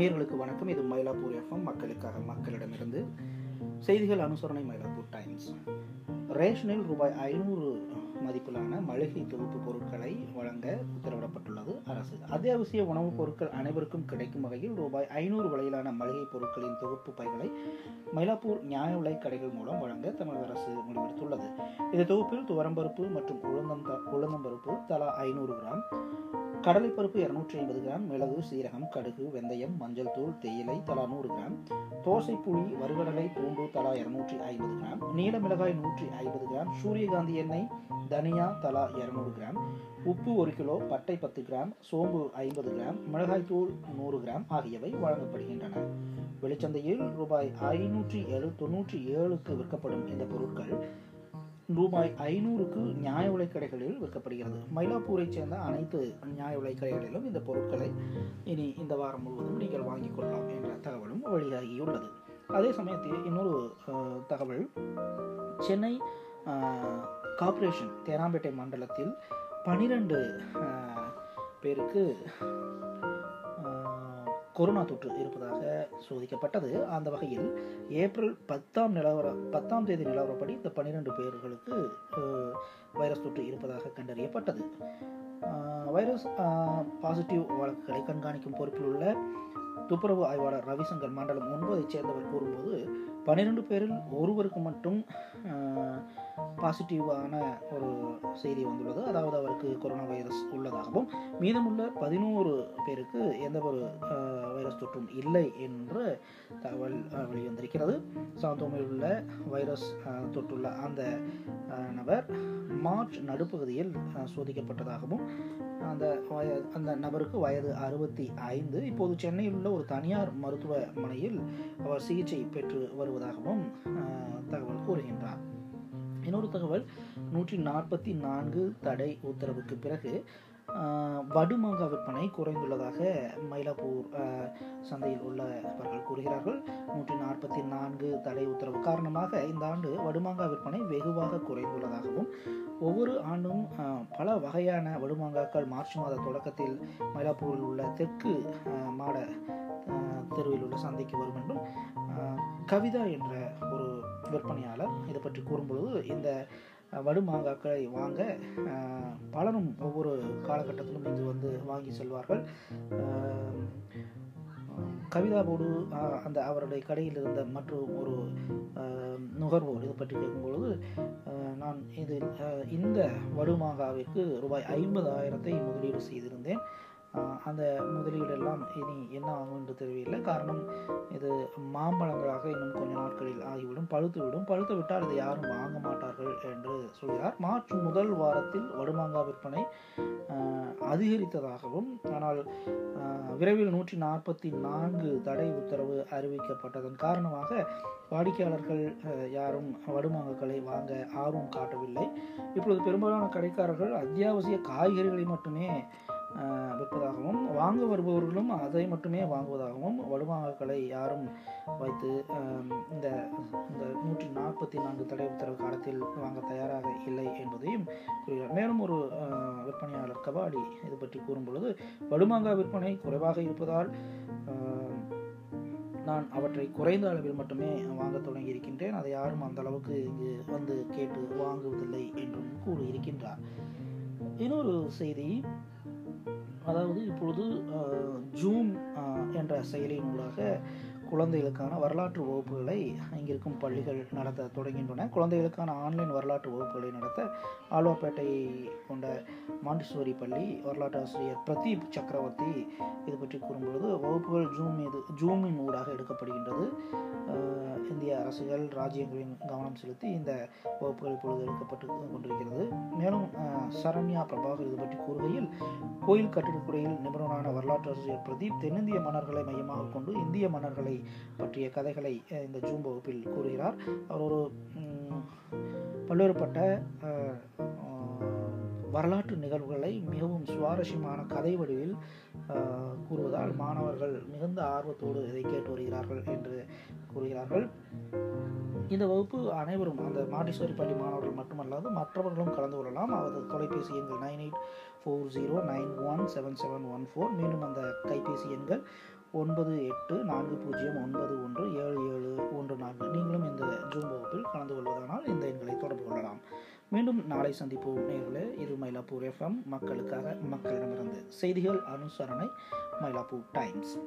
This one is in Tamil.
நேயர்களுக்கு வணக்கம். இது மயிலாப்பூர் எஃப்எம் மக்களுக்காக மக்களிடமிருந்து செய்திகள் அனுசரணை மயிலாப்பூர் டைம்ஸ். ரேஷனில் ரூபாய் ஐநூறு மதிப்பிலான மளிகை தொகுப்பு பொருட்களை வழங்க உத்தரவிடப்பட்டுள்ளது அரசு. அத்தியாவசிய உணவுப் பொருட்கள் அனைவருக்கும் கிடைக்கும் வகையில் ரூபாய் ஐநூறு விலையிலான மளிகை பொருட்களின் தொகுப்பு பைகளை மயிலாப்பூர் நியாய விலை கடைகள் மூலம் வழங்க தமிழக அரசு முடிவெடுத்துள்ளது. இந்த தொகுப்பில் துவரம்பருப்பு மற்றும் உளுந்தம் உளுந்தம்பருப்பு தலா ஐநூறு கிராம் கடலைப்பருப்பு இருநூற்றி ஐம்பது கிராம் மிளகு சீரகம் கடுகு வெந்தயம் மஞ்சள் தூள் தேயிலை தலா நூறு கிராம் தோசை புளி வறுகடலை பூண்டு தலா இருநூற்றி ஐம்பது கிராம் நீல மிளகாய் நூற்றி ஐம்பது கிராம் சூரியகாந்தி எண்ணெய் தனியா தலா இருநூறு கிராம் உப்பு ஒரு கிலோ பட்டை பத்து கிராம் சோம்பு ஐம்பது கிராம் மிளகாய்த்தூள் நூறு கிராம் ஆகியவை வழங்கப்படுகின்றன. வெளிச்சந்தையில் ரூபாய் ஐநூற்றி ஏழு தொன்னூற்றி ஏழுக்கு விற்கப்படும் இந்த பொருட்கள் ரூபாய் ஐநூறுக்கு நியாய விலைக்கடைகளில் விற்கப்படுகிறது. மயிலாப்பூரைச் சேர்ந்த அனைத்து நியாய விலைக்கடைகளிலும் இந்த பொருட்களை இனி இந்த வாரம் முழுவதும் நீங்கள் வாங்கிக் கொள்ளலாம் என்ற தகவலும் வெளியாகியுள்ளது. அதே சமயத்தில் இன்னொரு தகவல். சென்னை அஹ், கார்ப்பரேஷன் தேனாம்பேட்டை மண்டலத்தில் பனிரெண்டு பேருக்கு கொரோனா தொற்று இருப்பதாக சோதிக்கப்பட்டது. அந்த வகையில் ஏப்ரல் பத்தாம் நிலவர பத்தாம் தேதி நிலவரப்படி இந்த பன்னிரெண்டு பேர்களுக்கு வைரஸ் தொற்று இருப்பதாக கண்டறியப்பட்டது. வைரஸ் பாசிட்டிவ் வழக்குகளை கண்காணிக்கும் பொறுப்பில் உள்ள துப்புரவு ஆய்வாளர் ரவிசங்கர் மண்டலம் ஒன்பதைச் சேர்ந்தவர் கூறும்போது பன்னிரெண்டு பேரில் ஒருவருக்கு மட்டும் பாசிட்டிவான ஒரு செய்தி வந்துள்ளது. அதாவது அவருக்கு கொரோனா வைரஸ் உள்ளதாகவும் மீதமுள்ள பதினோரு பேருக்கு எந்த ஒரு அஹ், வைரஸ் தொற்றும் இல்லை என்று தகவல் வெளிவந்திருக்கிறது. சாந்தோமில் உள்ள வைரஸ் தொற்றுள்ள அந்த நபர் மார்ச் நடுப்பகுதியில் அஹ், சோதிக்கப்பட்டதாகவும் அந்த வய அந்த நபருக்கு வயது அறுபத்தி ஐந்து. இப்போது சென்னையில் உள்ள ஒரு தனியார் மருத்துவமனையில் அவர் சிகிச்சை பெற்று வருவதாகவும் தகவல் கூறுகின்றார். இன்னொரு தகவல் நூற்றி நாற்பத்தி நான்கு தடை உத்தரவுக்கு பிறகு வடுமாங்கா விற்பனை குறைந்துள்ளதாக மயிலாப்பூர் சந்தையில் உள்ளவர்கள் கூறுகிறார்கள். நூற்றி நாற்பத்தி நான்கு தடை உத்தரவு காரணமாக இந்த ஆண்டு வடுமாங்கா விற்பனை வெகுவாக குறைந்துள்ளதாகவும் ஒவ்வொரு ஆண்டும் பல வகையான வடுமாங்காக்கள் மார்ச் மாத தொடக்கத்தில் மயிலாப்பூரில் உள்ள தெற்கு மாட தெருவில் உள்ள சந்தைக்கு வரும் என்றும் கவிதா என்ற ஒரு விற்பனையாளர் இதை பற்றி கூறும்பொழுது இந்த வடு மாங்காக்களை வாங்க பலரும் ஒவ்வொரு காலகட்டத்திலும் இங்கு வந்து வாங்கி செல்வார்கள். கவிதா போடு அஹ், அந்த அவருடைய கடையில் இருந்த மற்றும் ஒரு அஹ், நுகர்வோர் இதை பற்றி கேட்கும்பொழுது அஹ், நான் இது அஹ், இந்த வடுமாங்காவிற்கு ரூபாய் ஐம்பதாயிரத்தை முதலீடு செய்திருந்தேன். அந்த முதலீடெல்லாம் இனி என்ன ஆகும் என்று தெரியவில்லை. காரணம் இது மாம்பழங்களாக இன்னும் கொஞ்ச நாட்களில் ஆகிவிடும். பழுத்துவிடும் பழுத்து விட்டால் இதை யாரும் வாங்க மாட்டார்கள் என்று சொல்கிறார். மார்ச் முதல் வாரத்தில் வடுமாங்காய் விற்பனை அஹ், அதிகரித்ததாகவும் ஆனால் அஹ், விரைவில் நூற்றி நாற்பத்தி நான்கு தடை உத்தரவு அறிவிக்கப்பட்டதன் காரணமாக வாடிக்கையாளர்கள் அஹ், யாரும் வடுமாங்காய்களை வாங்க ஆர்வம் காட்டவில்லை. இப்பொழுது பெரும்பாலான கடைக்காரர்கள் அத்தியாவசிய காய்கறிகளை மட்டுமே விற்பதாகவும் வாங்க வருபவர்களும் அதை மட்டுமே வாங்குவதாகவும் வடுமாங்காய்களை யாரும் வைத்து இந்த இந்த நூற்றி நாற்பத்தி நான்கு தடை உத்தரவு காலத்தில் வாங்க தயாராக இல்லை என்பதையும் கூறுகிறார். மேலும் ஒரு விற்பனையாளர் கபாடி இது பற்றி கூறும்பொழுது வடுமாங்காய் விற்பனை குறைவாக இருப்பதால் நான் அவற்றை குறைந்த அளவில் மட்டுமே வாங்க தொடங்கி இருக்கின்றேன் அதை யாரும் அந்த அளவுக்கு இங்கு வந்து கேட்டு வாங்குவதில்லை என்றும் கூறியிருக்கின்றார். இன்னொரு செய்தி அதாவது இப்பொழுது ஜூம் என்ற செயலியின் மூலமாக குழந்தைகளுக்கான வரலாற்று வகுப்புகளை இங்கிருக்கும் பள்ளிகள் நடத்த தொடங்கின்றன. குழந்தைகளுக்கான ஆன்லைன் வரலாற்று வகுப்புகளை நடத்த ஆழ்வார்பேட்டை கொண்ட மாண்டிசோரி பள்ளி வரலாற்று ஆசிரியர் பிரதீப் சக்கரவர்த்தி இது பற்றி கூறும்பொழுது வகுப்புகள் ஜூம் மீது ஜூமின் ஊடாக எடுக்கப்படுகின்றது. இந்திய அரசுகள் ராஜ்யங்களின் கவனம் செலுத்தி இந்த வகுப்புகள் இப்பொழுது எடுக்கப்பட்டு கொண்டிருக்கிறது. மேலும் சரண்யா பிரபாகர் இது பற்றி கூறுகையில் கோயில் கட்டிடத்துறையில் நிபுணரான வரலாற்று ஆசிரியர் பிரதீப் தென்னிந்திய மன்னர்களை மையமாக கொண்டு இந்திய மன்னர்களை பற்றிய கதைகளை இந்த ஜூம் வகுப்பில் கூறுகிறார். அவர் ஒரு பல்வேறுபட்ட வரலாற்று நிகழ்வுகளை மிகவும் சுவாரஸ்யமான கதை வடிவில் கூறுவதால் மாணவர்கள் மிகுந்த ஆர்வத்தோடு இதை கேட்டு வருகிறார்கள் என்று கூறுகிறார்கள். இந்த வகுப்பு அனைவரும் அந்த மாண்டீஸ்வரி பள்ளி மாணவர்கள் மட்டுமல்லாது மற்றவர்களும் கலந்து கொள்ளலாம். அவரது தொலைபேசி எண்கள் nine eight four zero nine one seven seven one four. மீண்டும் அந்த கைபேசி எண்கள் ஒன்பது எட்டு நான்கு பூஜ்ஜியம் ஒன்பது ஒன்று ஏழு ஏழு ஒன்று நான்கு. நீங்களும் இந்த ஜூம் வகுப்பில் கலந்து கொள்வதானால் இந்த எண்களை தொடர்பு கொள்ளலாம். மீண்டும் நாளை சந்திப்போம் நேர்களே. இது மயிலாப்பூர் எஃப்எம் மக்களுக்காக மக்களிடமிருந்து செய்திகள் அனுசரணை மயிலாப்பூர் டைம்ஸ்